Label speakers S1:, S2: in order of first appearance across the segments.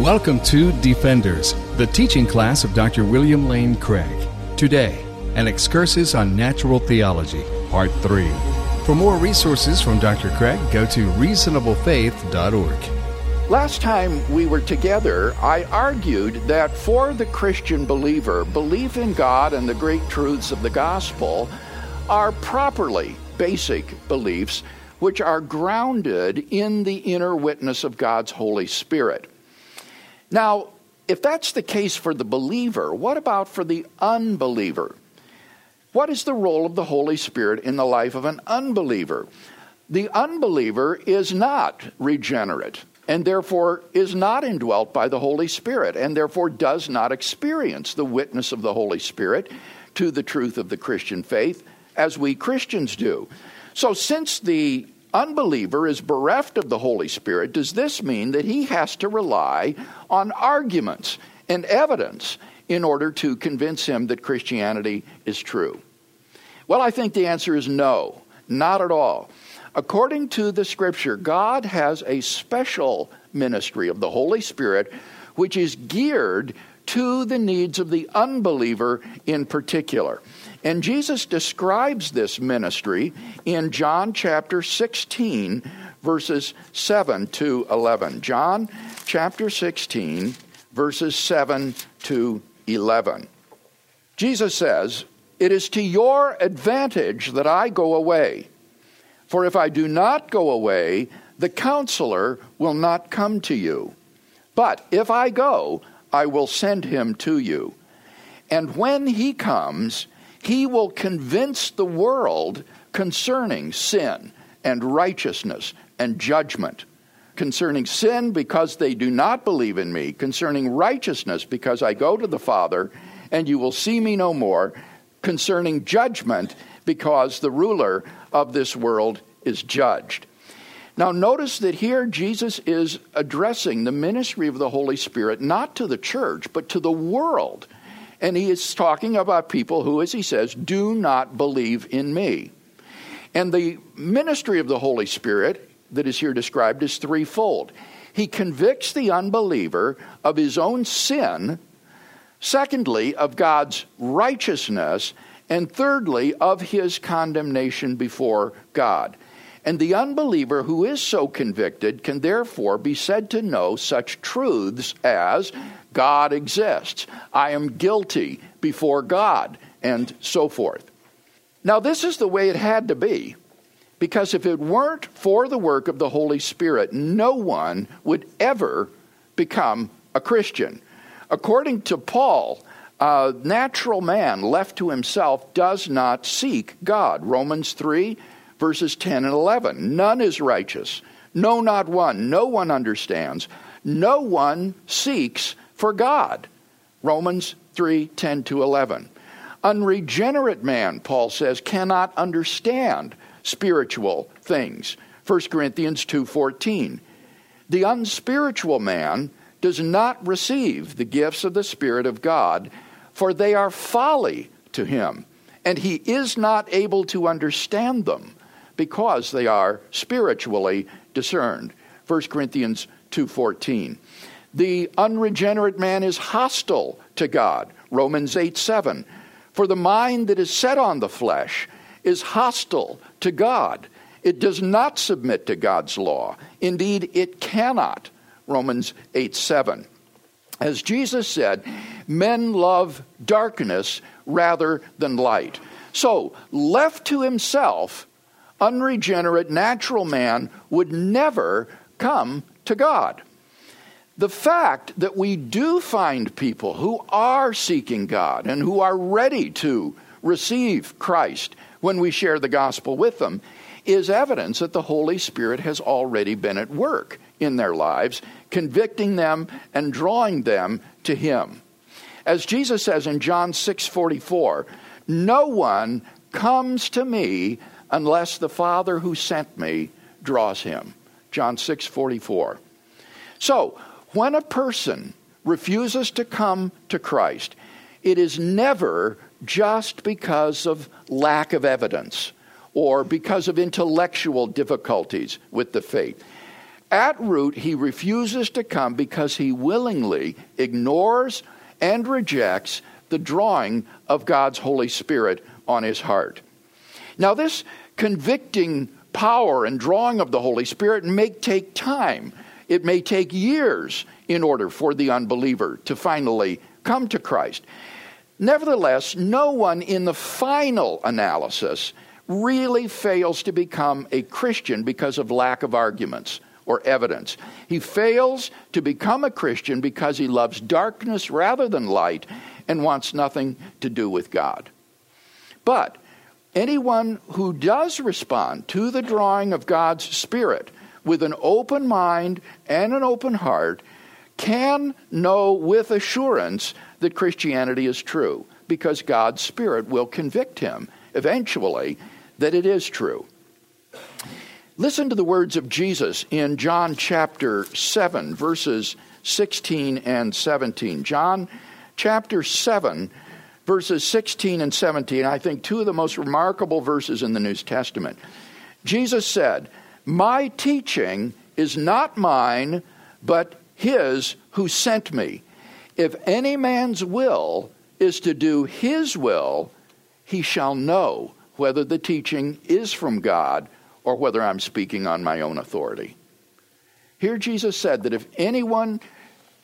S1: Welcome to Defenders, the teaching class of Dr. William Lane Craig. Today, an excursus on natural theology, part 3. For more resources from Dr. Craig, go to reasonablefaith.org.
S2: Last time we were together, I argued that for the Christian believer, belief in God and the great truths of the gospel are properly basic beliefs which are grounded in the inner witness of God's Holy Spirit. Now, if that's the case for the believer, what about for the unbeliever? What is the role of the Holy Spirit in the life of an unbeliever? The unbeliever is not regenerate and therefore is not indwelt by the Holy Spirit and therefore does not experience the witness of the Holy Spirit to the truth of the Christian faith as we Christians do. So, since the unbeliever is bereft of the Holy Spirit, does this mean that he has to rely on arguments and evidence in order to convince him that Christianity is true? Well, I think the answer is no, not at all. According to the scripture, God has a special ministry of the Holy Spirit which is geared to the needs of the unbeliever in particular. And Jesus describes this ministry in John chapter 16, verses 7 to 11. John chapter 16, verses 7 to 11. Jesus says, It is to your advantage that I go away. For if I do not go away, the counselor will not come to you. But if I go, I will send him to you. And when he comes, he will convince the world concerning sin and righteousness and judgment. Concerning sin, because they do not believe in me. Concerning righteousness, because I go to the Father and you will see me no more. Concerning judgment, because the ruler of this world is judged. Now, notice that here Jesus is addressing the ministry of the Holy Spirit not to the church, but to the world. And he is talking about people who, as he says, do not believe in me. And the ministry of the Holy Spirit that is here described is threefold. He convicts the unbeliever of his own sin, secondly, of God's righteousness, and thirdly, of his condemnation before God. And the unbeliever who is so convicted can therefore be said to know such truths as God exists. I am guilty before God, and so forth. Now, this is the way it had to be, because if it weren't for the work of the Holy Spirit, no one would ever become a Christian. According to Paul, a natural man left to himself does not seek God. Romans 3, verses 10 and 11. None is righteous. No, not one. No one understands. No one seeks for God. Romans 3 10 to 11. Unregenerate man, Paul says, cannot understand spiritual things. 1 Corinthians 2:14. The unspiritual man does not receive the gifts of the Spirit of God, for they are folly to him, and he is not able to understand them because they are spiritually discerned. 1 Corinthians 2:14. The unregenerate man is hostile to God. Romans 8 7. For the mind that is set on the flesh is hostile to God. It does not submit to God's law. Indeed, it cannot. Romans 8 7. As Jesus said, men love darkness rather than light. So, left to himself, unregenerate natural man would never come to God the fact that we do find people who are seeking God and who are ready to receive Christ when we share the gospel with them is evidence that the Holy Spirit has already been at work in their lives, convicting them and drawing them to Him. As Jesus says in John 6:44, "No one comes to me unless the Father who sent me draws him." John 6:44. So, when a person refuses to come to Christ, it is never just because of lack of evidence or because of intellectual difficulties with the faith. At root, he refuses to come because he willingly ignores and rejects the drawing of God's Holy Spirit on his heart. Now, this convicting power and drawing of the Holy Spirit may take time. It may take years in order for the unbeliever to finally come to Christ. Nevertheless, no one in the final analysis really fails to become a Christian because of lack of arguments or evidence. He fails to become a Christian because he loves darkness rather than light and wants nothing to do with God. But anyone who does respond to the drawing of God's Spirit with an open mind and an open heart can know with assurance that Christianity is true because God's Spirit will convict him eventually that it is true. Listen to the words of Jesus in John chapter 7, verses 16 and 17. John chapter 7, verses 16 and 17, I think two of the most remarkable verses in the New Testament. Jesus said, My teaching is not mine, but his who sent me. If any man's will is to do his will, he shall know whether the teaching is from God or whether I'm speaking on my own authority. Here, Jesus said that if anyone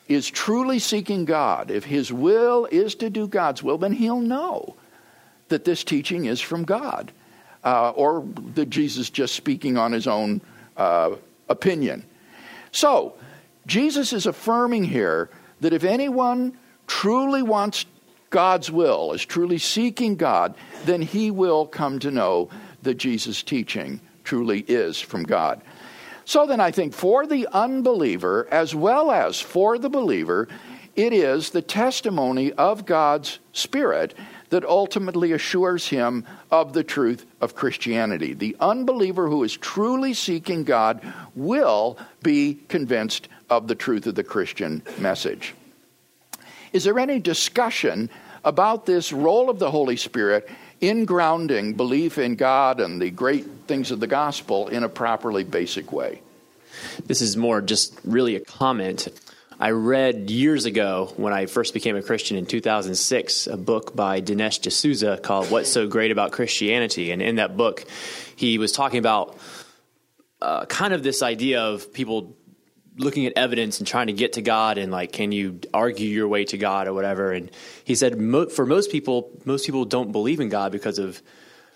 S2: is truly seeking God, if his will is to do God's will, then he'll know that this teaching is from God, uh, or that Jesus just speaking on his own uh, opinion. So, Jesus is affirming here that if anyone truly wants God's will, is truly seeking God, then he will come to know that Jesus' teaching truly is from God. So then, I think for the unbeliever as well as for the believer, it is the testimony of God's Spirit that ultimately assures him of the truth of Christianity. The unbeliever who is truly seeking God will be convinced of the truth of the Christian message. Is there any discussion about this role of the Holy Spirit in grounding belief in God and the great things of the gospel in a properly basic way.
S3: This is more just really a comment. I read years ago when I first became a Christian in 2006 a book by Dinesh D'Souza called What's So Great About Christianity. And in that book, he was talking about uh, kind of this idea of people looking at evidence and trying to get to God and like, can you argue your way to God or whatever? And he said, mo- for most people, most people don't believe in God because of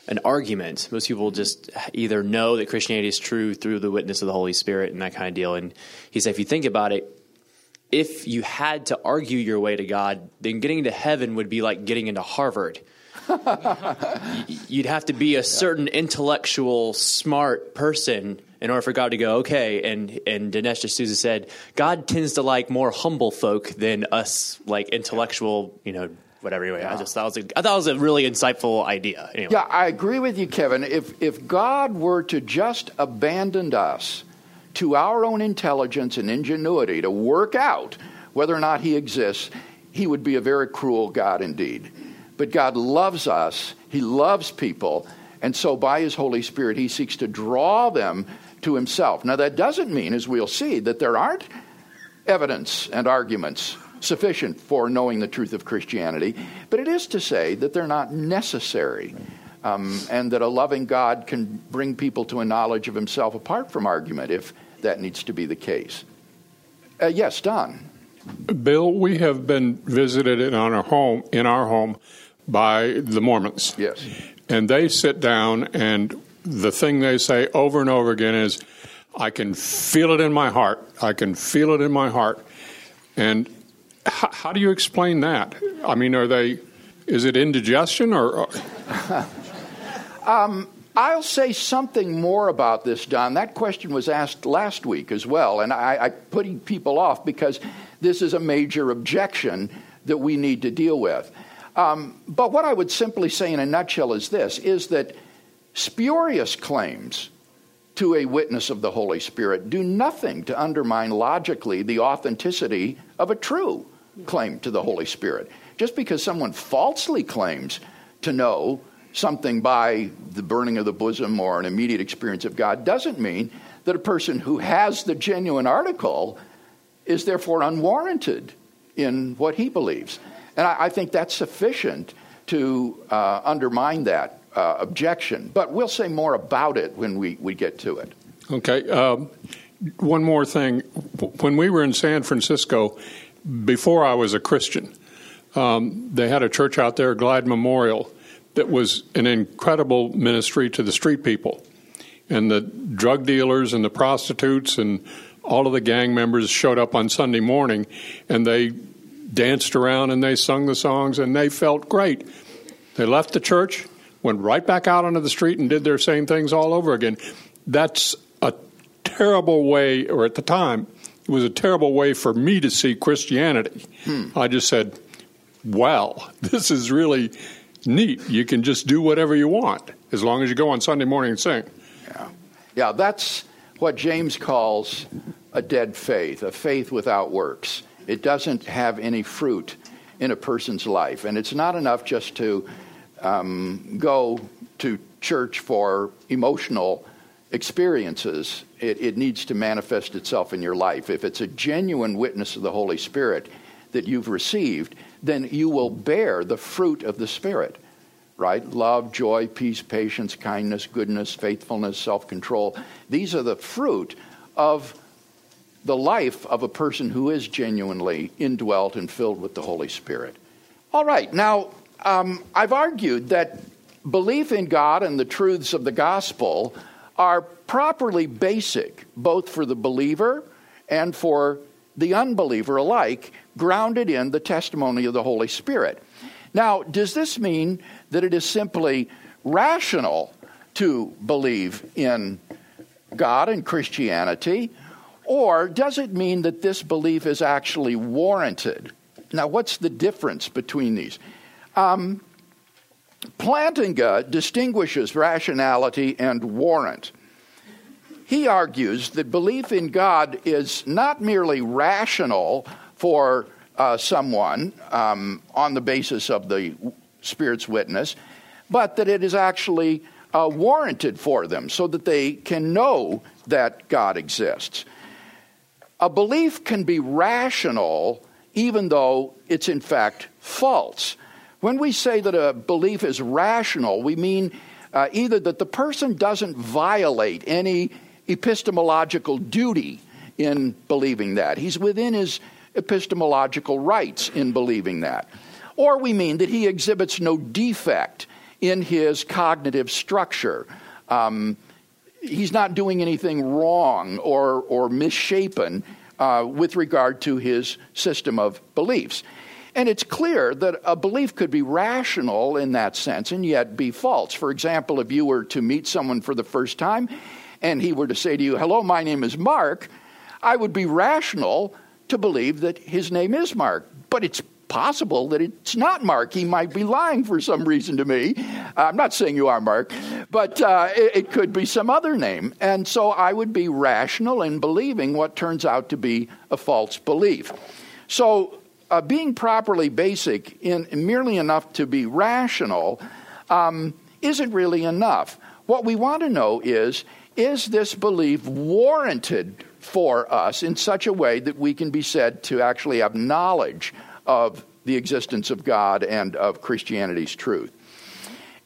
S3: an argument. Most people just either know that Christianity is true through the witness of the Holy Spirit and that kind of deal. And he said, if you think about it, if you had to argue your way to God, then getting to heaven would be like getting into Harvard. You'd have to be a certain intellectual, smart person in order for God to go, okay. And and Dinesh D'Souza said, God tends to like more humble folk than us, like intellectual, you know, whatever. Anyway, yeah. I just thought it was a, I thought it was a really insightful idea. Anyway.
S2: Yeah, I agree with you, Kevin. If if God were to just abandon us to our own intelligence and ingenuity to work out whether or not He exists, He would be a very cruel God indeed. But God loves us. He loves people. And so, by His Holy Spirit, He seeks to draw them to himself. Now, that doesn't mean, as we'll see, that there aren't evidence and arguments sufficient for knowing the truth of Christianity, but it is to say that they're not necessary. Um, and that a loving God can bring people to a knowledge of himself apart from argument if that needs to be the case. Uh, yes, Don.
S4: Bill, we have been visited in our home in our home by the Mormons.
S2: Yes.
S4: And they sit down and the thing they say over and over again is, I can feel it in my heart. I can feel it in my heart. And h- how do you explain that? I mean, are they, is it indigestion or?
S2: um, I'll say something more about this, Don. That question was asked last week as well, and I, I putting people off because this is a major objection that we need to deal with. Um, but what I would simply say in a nutshell is this: is that Spurious claims to a witness of the Holy Spirit do nothing to undermine logically the authenticity of a true claim to the Holy Spirit. Just because someone falsely claims to know something by the burning of the bosom or an immediate experience of God doesn't mean that a person who has the genuine article is therefore unwarranted in what he believes. And I, I think that's sufficient to uh, undermine that uh, objection. But we'll say more about it when we, we get to it.
S4: Okay. Um, one more thing. When we were in San Francisco, before I was a Christian, um, they had a church out there, Glide Memorial, that was an incredible ministry to the street people. And the drug dealers and the prostitutes and all of the gang members showed up on Sunday morning and they danced around and they sung the songs and they felt great. They left the church, went right back out onto the street and did their same things all over again. That's a terrible way, or at the time, it was a terrible way for me to see Christianity. Hmm. I just said, wow, this is really neat. You can just do whatever you want as long as you go on Sunday morning and sing.
S2: Yeah, yeah that's what James calls a dead faith, a faith without works. It doesn't have any fruit in a person's life. And it's not enough just to um, go to church for emotional experiences. It, it needs to manifest itself in your life. If it's a genuine witness of the Holy Spirit that you've received, then you will bear the fruit of the Spirit right? Love, joy, peace, patience, kindness, goodness, faithfulness, self control. These are the fruit of the life of a person who is genuinely indwelt and filled with the Holy Spirit. All right, now um, I've argued that belief in God and the truths of the gospel are properly basic, both for the believer and for the unbeliever alike, grounded in the testimony of the Holy Spirit. Now, does this mean that it is simply rational to believe in God and Christianity? Or does it mean that this belief is actually warranted? Now, what's the difference between these? Um, Plantinga distinguishes rationality and warrant. He argues that belief in God is not merely rational for uh, someone um, on the basis of the Spirit's witness, but that it is actually uh, warranted for them so that they can know that God exists a belief can be rational even though it's in fact false. When we say that a belief is rational, we mean uh, either that the person doesn't violate any epistemological duty in believing that, he's within his epistemological rights in believing that, or we mean that he exhibits no defect in his cognitive structure. Um, he's not doing anything wrong or, or misshapen uh, with regard to his system of beliefs. And it's clear that a belief could be rational in that sense and yet be false. For example, if you were to meet someone for the first time and he were to say to you, Hello, my name is Mark, I would be rational to believe that his name is Mark. But it's possible that it's not Mark. He might be lying for some reason to me. I'm not saying you are Mark, but uh, it, it, could be some other name. And so I would be rational in believing what turns out to be a false belief. So uh, being properly basic in merely enough to be rational um, isn't really enough. What we want to know is is this belief warranted for us in such a way that we can be said to actually have knowledge of the existence of God and of Christianity's truth.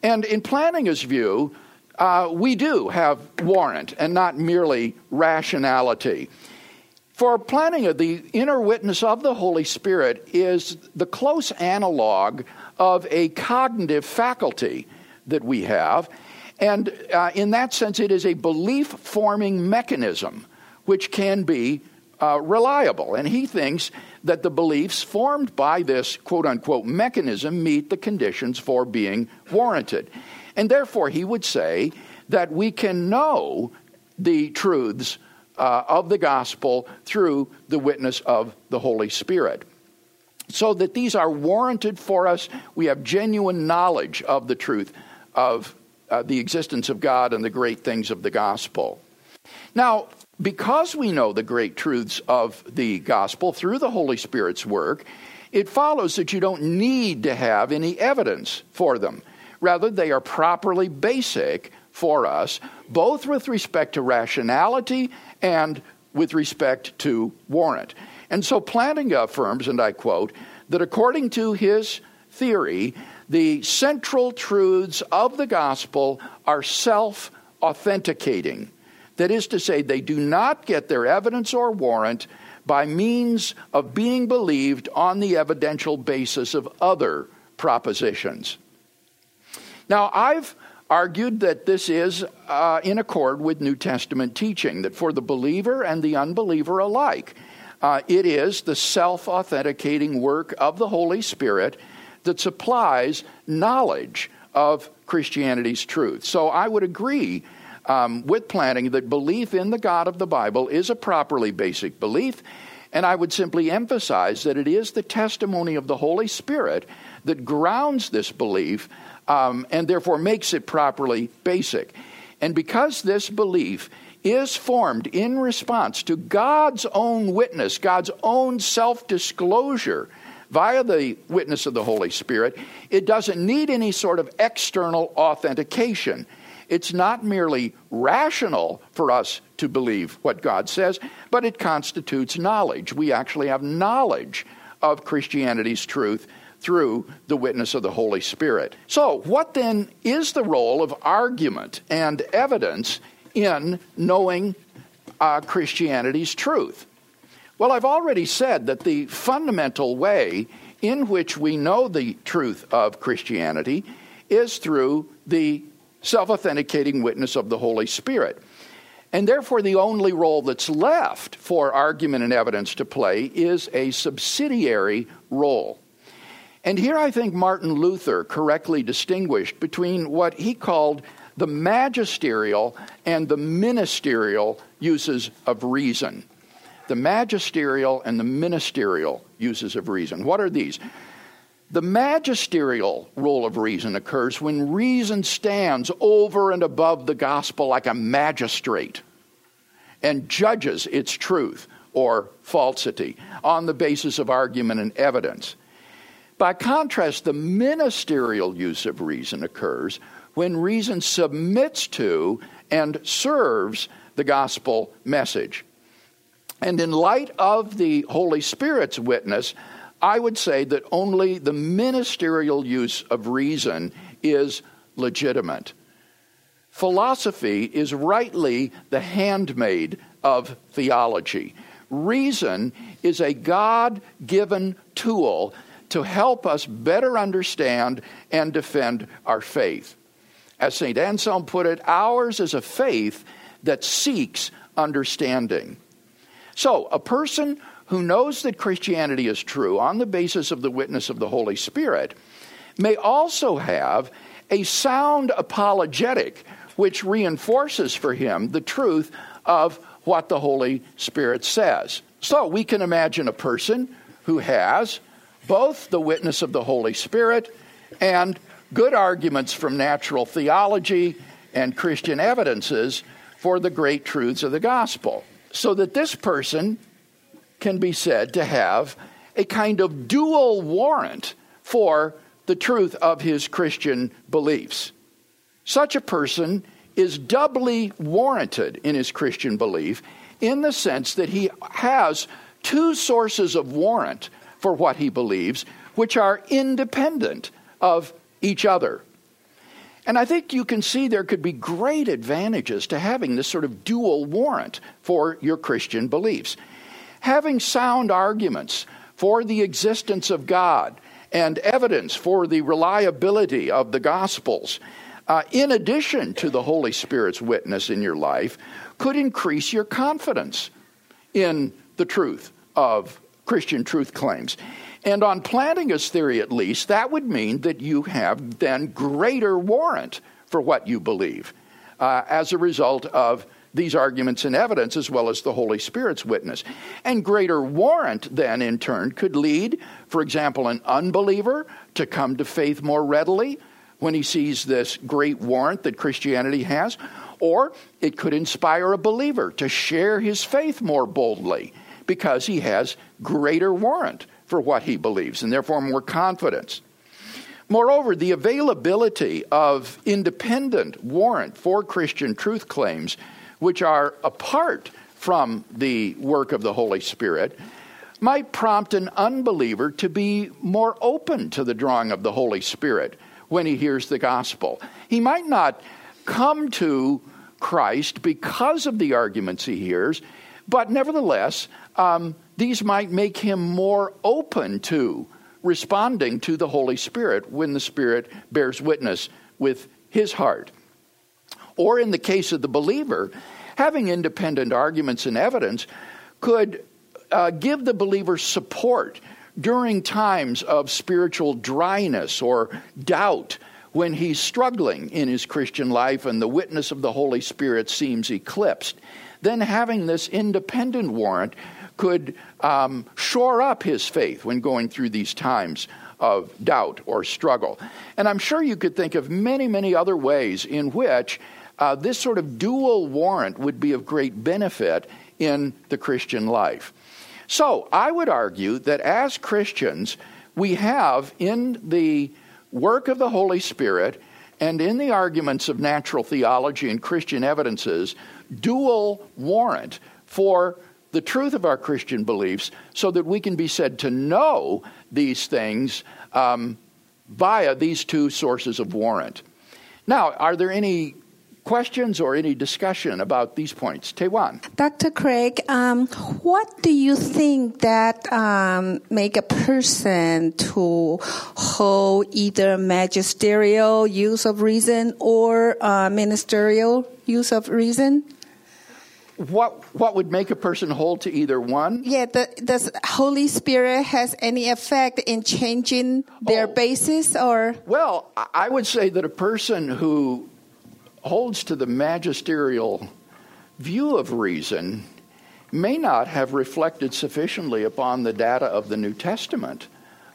S2: And in Plantinga's view, uh, we do have warrant and not merely rationality. For Plantinga, the inner witness of the Holy Spirit is the close analog of a cognitive faculty that we have. And uh, in that sense, it is a belief forming mechanism which can be uh, reliable. And he thinks that the beliefs formed by this quote unquote mechanism meet the conditions for being warranted. And therefore, he would say that we can know the truths uh, of the gospel through the witness of the Holy Spirit. So that these are warranted for us. We have genuine knowledge of the truth of uh, the existence of God and the great things of the gospel. Now, because we know the great truths of the gospel through the Holy Spirit's work, it follows that you don't need to have any evidence for them. Rather, they are properly basic for us, both with respect to rationality and with respect to warrant. And so Plantinga affirms, and I quote, that according to his theory, the central truths of the gospel are self authenticating. That is to say, they do not get their evidence or warrant by means of being believed on the evidential basis of other propositions. Now, I've argued that this is uh, in accord with New Testament teaching, that for the believer and the unbeliever alike, uh, it is the self authenticating work of the Holy Spirit that supplies knowledge of Christianity's truth. So I would agree um, with Plantinga that belief in the God of the Bible is a properly basic belief. And I would simply emphasize that it is the testimony of the Holy Spirit that grounds this belief um, and therefore makes it properly basic. And because this belief is formed in response to God's own witness, God's own self disclosure via the witness of the Holy Spirit, it doesn't need any sort of external authentication. It's not merely rational for us to believe what God says, but it constitutes knowledge. We actually have knowledge of Christianity's truth through the witness of the Holy Spirit. So, what then is the role of argument and evidence in knowing uh, Christianity's truth? Well, I've already said that the fundamental way in which we know the truth of Christianity is through the self authenticating witness of the Holy Spirit. And therefore, the only role that's left for argument and evidence to play is a subsidiary role. And here I think Martin Luther correctly distinguished between what he called the magisterial and the ministerial uses of reason. The magisterial and the ministerial uses of reason. What are these? The magisterial role of reason occurs when reason stands over and above the gospel like a magistrate and judges its truth or falsity on the basis of argument and evidence. By contrast, the ministerial use of reason occurs when reason submits to and serves the gospel message. And in light of the Holy Spirit's witness, I would say that only the ministerial use of reason is legitimate. Philosophy is rightly the handmaid of theology. Reason is a God given tool to help us better understand and defend our faith. As St. Anselm put it, ours is a faith that seeks understanding. So, a person who knows that Christianity is true on the basis of the witness of the Holy Spirit may also have a sound apologetic which reinforces for him the truth of what the Holy Spirit says. So we can imagine a person who has both the witness of the Holy Spirit and good arguments from natural theology and Christian evidences for the great truths of the gospel. So that this person can be said to have a kind of dual warrant for the truth of his Christian beliefs. Such a person is doubly warranted in his Christian belief in the sense that he has two sources of warrant for what he believes, which are independent of each other. And I think you can see there could be great advantages to having this sort of dual warrant for your Christian beliefs having sound arguments for the existence of God and evidence for the reliability of the Gospels, uh, in addition to the Holy Spirit's witness in your life, could increase your confidence in the truth of Christian truth claims. And on Plantinga's theory, at least, that would mean that you have then greater warrant for what you believe uh, as a result of these arguments and evidence as well as the Holy Spirit's witness. And greater warrant, then, in turn, could lead, for example, an unbeliever to come to faith more readily when he sees this great warrant that Christianity has, or it could inspire a believer to share his faith more boldly because he has greater warrant for what he believes and therefore more confidence. Moreover, the availability of independent warrant for Christian truth claims, which are apart from the work of the Holy Spirit, might prompt an unbeliever to be more open to the drawing of the Holy Spirit when he hears the gospel. He might not come to Christ because of the arguments he hears, but nevertheless, um, these might make him more open to responding to the Holy Spirit when the Spirit bears witness with his heart. Or in the case of the believer, having independent arguments and evidence could uh, give the believer support during times of spiritual dryness or doubt when he's struggling in his Christian life and the witness of the Holy Spirit seems eclipsed. Then having this independent warrant could um, shore up his faith when going through these times of doubt or struggle. And I'm sure you could think of many, many other ways in which uh, this sort of dual warrant would be of great benefit in the Christian life. So I would argue that as Christians, we have in the work of the Holy Spirit and in the arguments of natural theology and Christian evidences dual warrant for the truth of our Christian beliefs so that we can be said to know these things um, via these two sources of warrant. Now, are there any questions or any discussion about these points? Taiwan.
S5: Dr. Craig, um, what do you think that um, make a person to hold either magisterial use of reason or uh, ministerial use of reason?
S2: what what would make a person hold to either one?
S5: Yeah, the, does Holy Spirit has any effect in changing their oh. basis or?
S2: Well, I would say that a person who holds to the magisterial view of reason may not have reflected sufficiently upon the data of the New Testament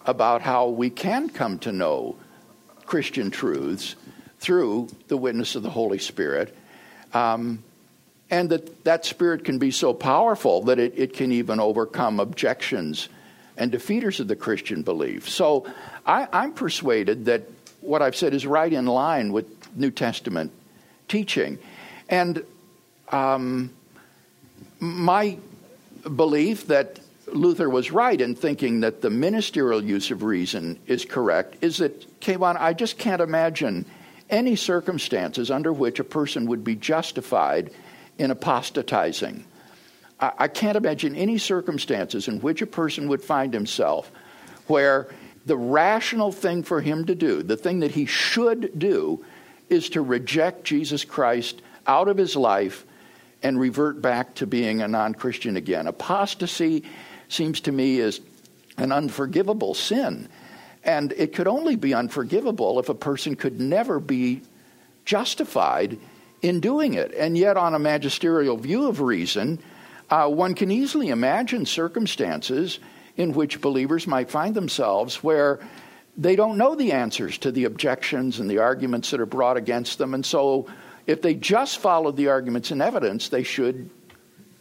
S2: about how we can come to know Christian truths through the witness of the Holy Spirit. Um, and that that spirit can be so powerful that it, it can even overcome objections and defeaters of the Christian belief. So I, I'm persuaded that what I've said is right in line with New Testament teaching. And um, my belief that Luther was right in thinking that the ministerial use of reason is correct is that, Kayvon, I just can't imagine any circumstances under which a person would be justified in apostatizing. I, I can't imagine any circumstances in which a person would find himself where the rational thing for him to do, the thing that he should do, is to reject Jesus Christ out of his life and revert back to being a non Christian again. Apostasy seems to me is an unforgivable sin. And it could only be unforgivable if a person could never be justified in doing it. And yet, on a magisterial view of reason, uh, one can easily imagine circumstances in which believers might find themselves where they don't know the answers to the objections and the arguments that are brought against them. And so, if they just followed the arguments and evidence, they should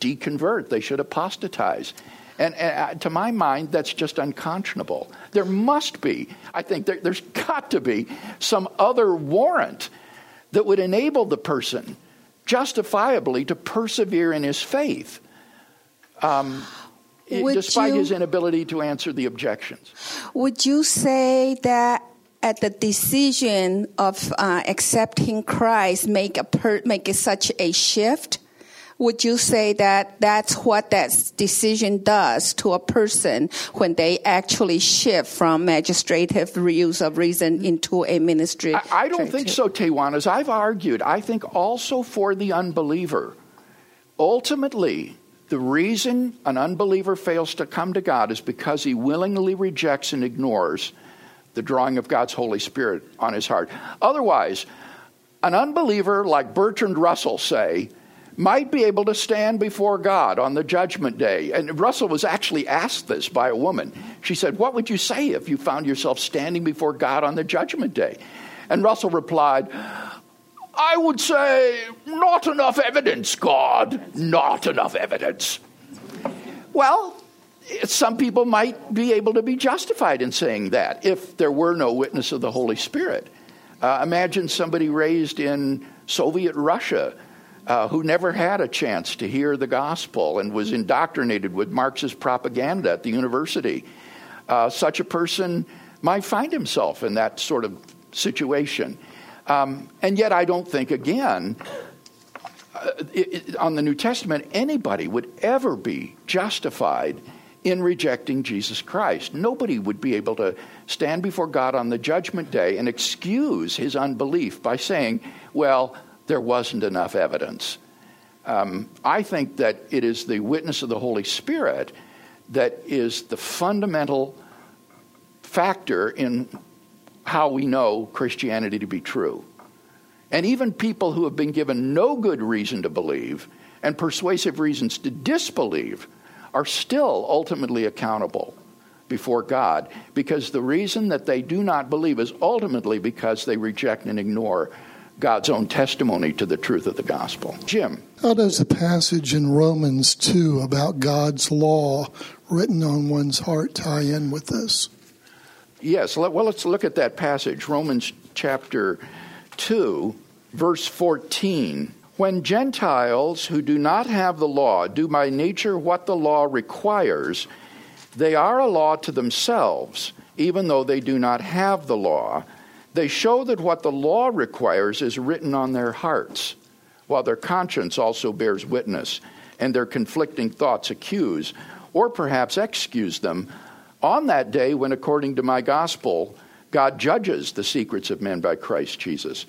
S2: deconvert, they should apostatize. And, uh, to my mind, that's just unconscionable. There must be, I think, there, there's got to be some other warrant that would enable the person justifiably to persevere in his faith. Um, despite you, his inability to answer the objections.
S5: Would you say that at the decision of uh, accepting Christ make a per, make such a shift? would you say that that's what that decision does to a person when they actually shift from magistrative use of reason into a ministry?
S2: I, I don't think so, Taiwan. As I've argued, I think also for the unbeliever, ultimately, the reason an unbeliever fails to come to God is because he willingly rejects and ignores the drawing of God's Holy Spirit on his heart. Otherwise, an unbeliever like Bertrand Russell say might be able to stand before God on the judgment day. And Russell was actually asked this by a woman. She said, What would you say if you found yourself standing before God on the judgment day? And Russell replied, I would say, Not enough evidence, God. Not enough evidence. Well, some people might be able to be justified in saying that if there were no witness of the Holy Spirit. Uh, imagine somebody raised in Soviet Russia uh, who never had a chance to hear the gospel and was indoctrinated with Marxist propaganda at the university. Uh, such a person might find himself in that sort of situation. Um, and yet, I don't think, again, uh, it, it, on the New Testament, anybody would ever be justified in rejecting Jesus Christ. Nobody would be able to stand before God on the judgment day and excuse his unbelief by saying, well, there wasn't enough evidence. Um, I think that it is the witness of the Holy Spirit that is the fundamental factor in how we know Christianity to be true. And even people who have been given no good reason to believe and persuasive reasons to disbelieve are still ultimately accountable before God because the reason that they do not believe is ultimately because they reject and ignore God's own testimony to the truth of the gospel. Jim.
S6: How does the passage in Romans 2 about God's law written on one's heart tie in with this?
S2: Yes, well, let's look at that passage, Romans chapter 2, verse 14. When Gentiles who do not have the law do by nature what the law requires, they are a law to themselves, even though they do not have the law they show that what the law requires is written on their hearts, while their conscience also bears witness, and their conflicting thoughts accuse, or perhaps excuse them, on that day when, according to my gospel, God judges the secrets of men by Christ Jesus.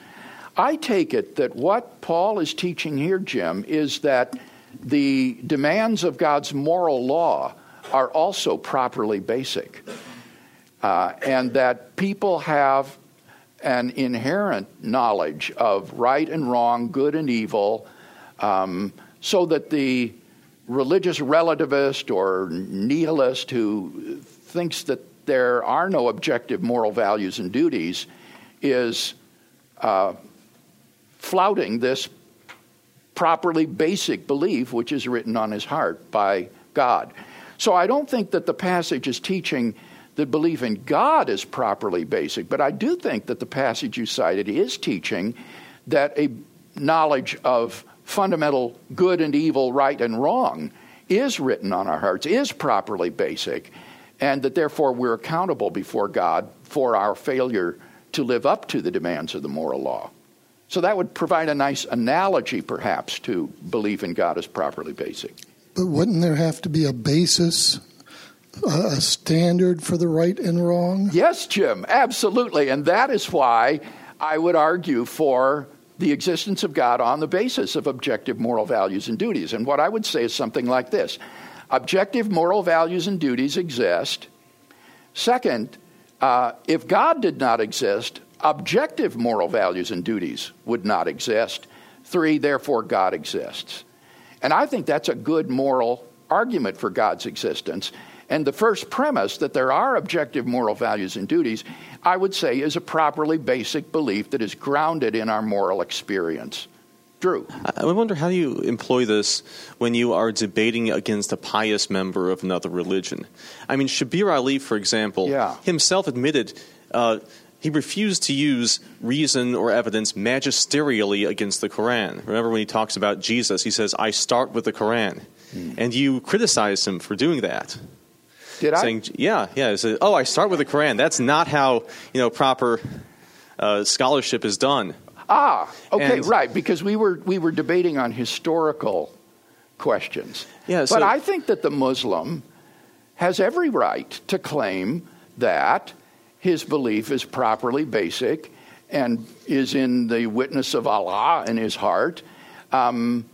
S2: I take it that what Paul is teaching here, Jim, is that the demands of God's moral law are also properly basic. Uh, and that people have an inherent knowledge of right and wrong, good and evil, um, so that the religious relativist or nihilist who thinks that there are no objective moral values and duties is uh, flouting this properly basic belief which is written on his heart by God. So I don't think that the passage is teaching that belief in God is properly basic. But I do think that the passage you cited is teaching that a knowledge of fundamental good and evil, right and wrong, is written on our hearts, is properly basic, and that therefore we're accountable before God for our failure to live up to the demands of the moral law. So that would provide a nice analogy, perhaps, to belief in God as properly basic.
S6: But wouldn't there have to be a basis a standard for the right and wrong?
S2: Yes, Jim, absolutely. And that is why I would argue for the existence of God on the basis of objective moral values and duties. And what I would say is something like this Objective moral values and duties exist. Second, uh, if God did not exist, objective moral values and duties would not exist. Three, therefore, God exists. And I think that's a good moral argument for God's existence. And the first premise that there are objective moral values and duties, I would say, is a properly basic belief that is grounded in our moral experience. Drew.
S7: I wonder how you employ this when you are debating against a pious member of another religion. I mean, Shabir Ali, for example,
S2: yeah.
S7: himself admitted uh, he refused to use reason or evidence magisterially against the Quran. Remember when he talks about Jesus, he says, I start with the Quran. Mm. And you criticize him for doing that.
S2: Did
S7: saying, I? Yeah, yeah. Said, oh, I start with the Quran. That's not how you know proper uh, scholarship is done.
S2: Ah, okay, and, right. Because we were we were debating on historical questions.
S7: Yeah, so,
S2: but I think that the Muslim has every right to claim that his belief is properly basic and is in the witness of Allah in his heart. Um,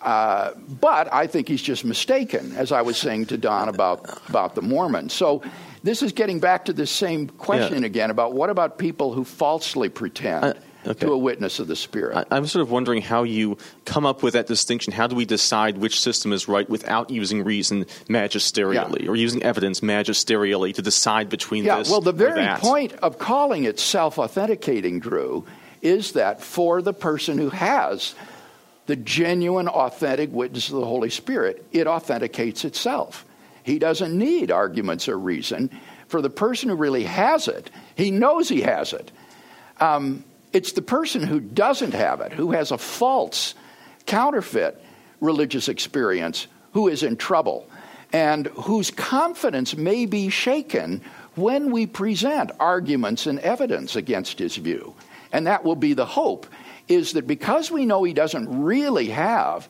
S2: uh, but I think he's just mistaken, as I was saying to Don about, about the Mormons. So this is getting back to the same question
S7: yeah.
S2: again about what about people who falsely pretend
S7: uh, okay.
S2: to a witness of the Spirit?
S7: I, am sort of wondering how you come up with that distinction. How do we decide which system is right without using reason magisterially
S2: yeah.
S7: or using evidence magisterially to decide between
S2: yeah,
S7: this?
S2: Well, the very point of calling it self authenticating, Drew, is that for the person who has the genuine, authentic witness of the Holy Spirit, it authenticates itself. He doesn't need arguments or reason. For the person who really has it, he knows he has it. Um, it's the person who doesn't have it, who has a false, counterfeit religious experience, who is in trouble and whose confidence may be shaken when we present arguments and evidence against his view. And that will be the hope is that because we know he doesn't really have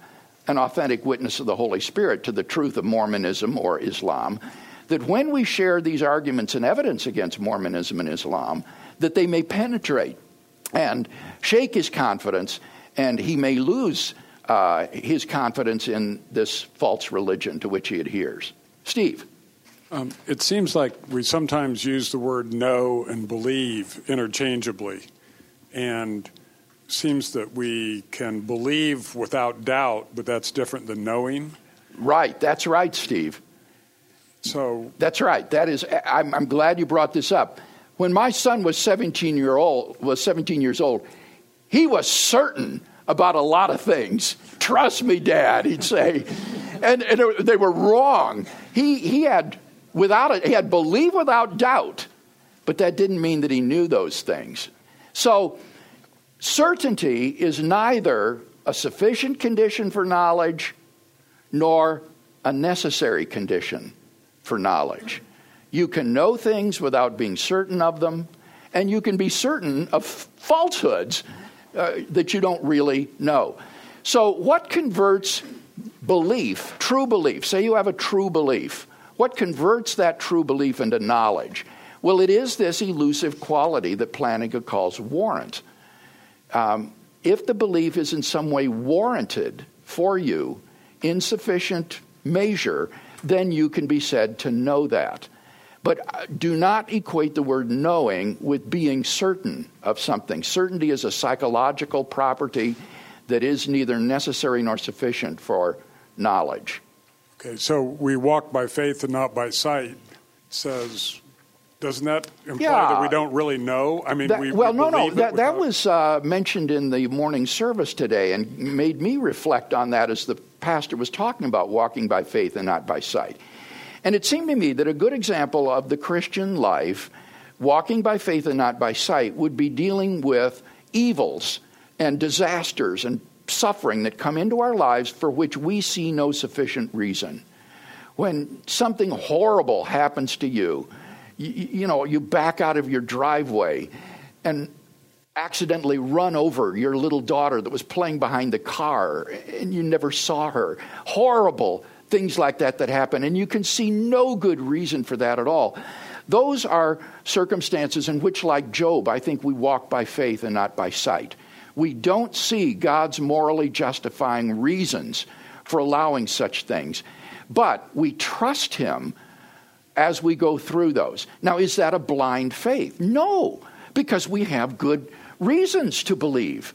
S2: an authentic witness of the Holy Spirit to the truth of Mormonism or Islam, that when we share these arguments and evidence against Mormonism and Islam, that they may penetrate and shake his confidence, and he may lose uh, his confidence in this false religion to which he adheres. Steve.
S8: Um, it seems like we sometimes use the word know and believe interchangeably, and seems that we can believe without doubt, but that's different than knowing.
S2: Right, that's right, Steve.
S8: So
S2: that's right. That is. I'm, I'm glad you brought this up. When my son was 17 year old was 17 years old, he was certain about a lot of things. Trust me, Dad, he'd say, and, and they were wrong. He he had without it, he had believe without doubt, but that didn't mean that he knew those things. So certainty is neither a sufficient condition for knowledge nor a necessary condition for knowledge. You can know things without being certain of them, and you can be certain of falsehoods uh, that you don't really know. So, what converts belief, true belief, say you have a true belief, what converts that true belief into knowledge? Well, it is this elusive quality that Plantinga calls warrant. Um, if the belief is in some way warranted for you in sufficient measure, then you can be said to know that. But uh, do not equate the word knowing with being certain of something. Certainty is a psychological property that is neither necessary nor sufficient for knowledge.
S8: Okay, so we walk by faith and not by sight. Says, doesn't that imply yeah, that we don't really know? I mean,
S2: that,
S8: we,
S2: well,
S8: we
S2: no, no, that, that was uh, mentioned in the morning service today, and made me reflect on that as the pastor was talking about walking by faith and not by sight. And it seemed to me that a good example of the Christian life, walking by faith and not by sight, would be dealing with evils and disasters and suffering that come into our lives for which we see no sufficient reason. When something horrible happens to you, you, you know, you back out of your driveway and accidentally run over your little daughter that was playing behind the car and you never saw her. Horrible things like that that happen, and you can see no good reason for that at all. Those are circumstances in which, like Job, I think we walk by faith and not by sight. We don't see God's morally justifying reasons for allowing such things, but we trust Him as we go through those. Now, is that a blind faith? No, because we have good reasons to believe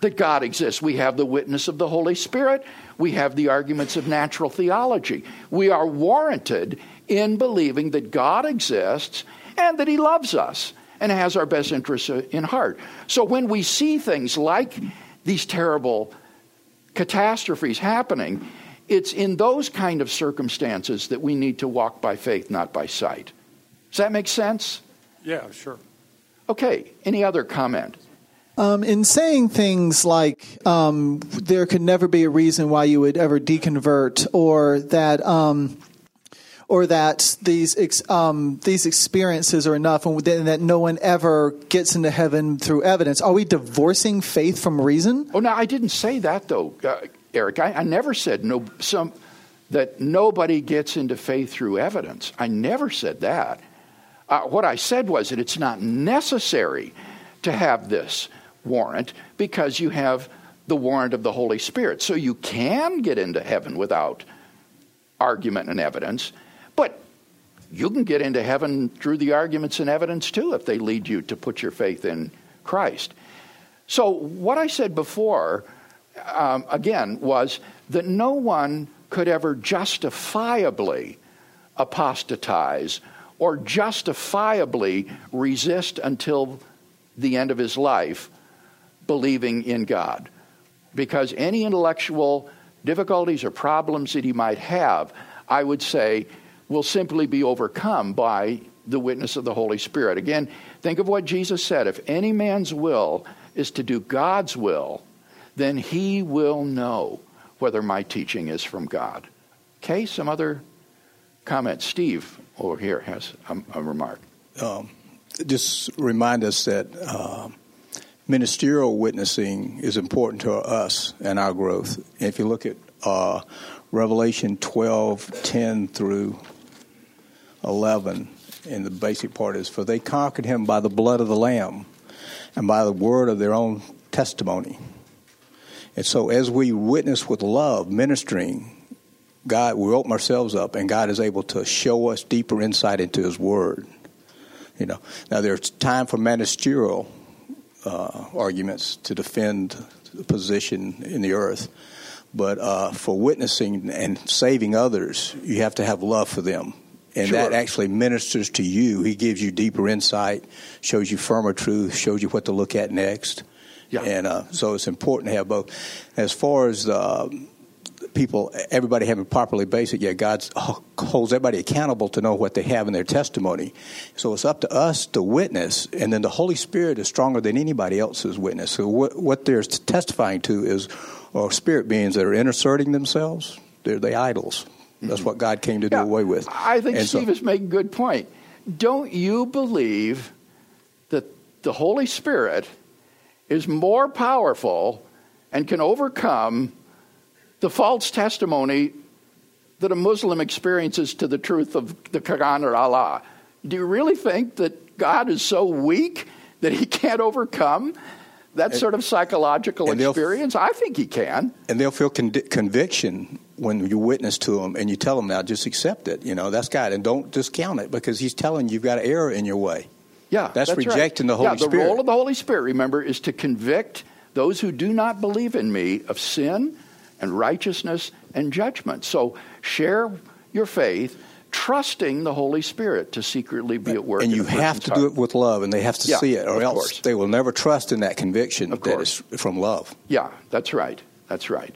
S2: that God exists. We have the witness of the Holy Spirit. We have the arguments of natural theology. We are warranted in believing that God exists and that He loves us and has our best interests in heart. So when we see things like these terrible catastrophes happening, it's in those kind of circumstances that we need to walk by faith, not by sight. Does that make sense?
S8: Yeah, sure.
S2: Okay, any other comment?
S9: Um, in saying things like um, there could never be a reason why you would ever deconvert, or that, um, or that these um, these experiences are enough, and that no one ever gets into heaven through evidence, are we divorcing faith from reason?
S2: Oh, no, I didn't say that though, uh, Eric. I, I, never said no some that nobody gets into faith through evidence. I never said that. Uh, what I said was that it's not necessary to have this warrant because you have the warrant of the Holy Spirit. So you can get into heaven without argument and evidence, but you can get into heaven through the arguments and evidence too if they lead you to put your faith in Christ. So, what I said before, um, again, was that no one could ever justifiably apostatize or justifiably resist until the end of his life believing in God. Because any intellectual difficulties or problems that he might have, I would say, will simply be overcome by the witness of the Holy Spirit. Again, think of what Jesus said if any man's will is to do God's will, then he will know whether my teaching is from God. Okay, some other comments. Steve over here has a, a remark.
S10: Um, just remind us that uh, ministerial witnessing is important to us and our growth. If you look at uh, Revelation 12 10 through 11, and the basic part is, For they conquered him by the blood of the Lamb and by the word of their own testimony. And so, as we witness with love, ministering, God, we open ourselves up, and God is able to show us deeper insight into His Word. You know, now there's time for ministerial uh, arguments to defend the position in the earth, but uh, for witnessing and saving others, you have to have love for them and sure. that actually ministers to you. He gives you deeper insight, shows you firmer truth, shows you what to look at next. Yeah. And uh, so it's important to have both. As far as uh, people, everybody having properly basic, yeah, God oh, holds everybody accountable to know what they have in their testimony. So it's up to us to witness, and then the Holy Spirit is stronger than anybody else's witness. So what, what they're testifying to is or spirit beings that are inserting themselves. They're the idols. That's mm-hmm. what God came to do away with.
S2: I think and Steve so, is making a good point. Don't you believe that the Holy Spirit is more powerful and can overcome the false testimony that a Muslim experiences to the truth of the Quran or Allah? Do you really think that God is so weak that he can't overcome that and, sort of psychological experience? I think he can.
S10: And they'll feel con- conviction when you witness to them and you tell them now, just accept it. You know, that's God. And don't discount it because he's telling you you've got an error in your way.
S2: Yeah.
S10: That's,
S2: that's
S10: rejecting
S2: right.
S10: the Holy
S2: yeah,
S10: Spirit.
S2: The role of the Holy Spirit, remember, is to convict those who do not believe in me of sin and righteousness and judgment. So share your faith trusting the Holy Spirit to secretly be at work.
S10: And you have to
S2: heart.
S10: do it with love, and they have to
S2: yeah,
S10: see it, or else
S2: course.
S10: they will never trust in that conviction that is from love.
S2: Yeah, that's right. That's right.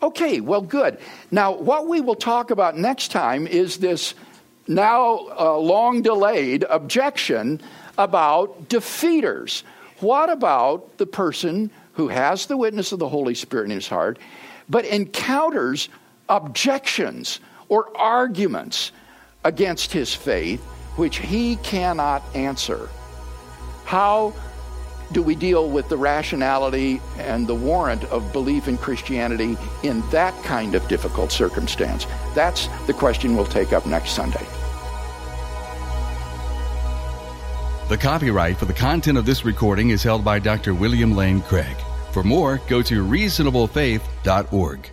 S2: Okay, well, good. Now, what we will talk about next time is this now uh, long delayed objection about defeaters. What about the person who has the witness of the Holy Spirit in his heart, but encounters objections or arguments against his faith which he cannot answer? How do we deal with the rationality and the warrant of belief in Christianity in that kind of difficult circumstance? That's the question we'll take up next Sunday.
S1: The copyright for the content of this recording is held by Dr. William Lane Craig. For more, go to reasonablefaith.org.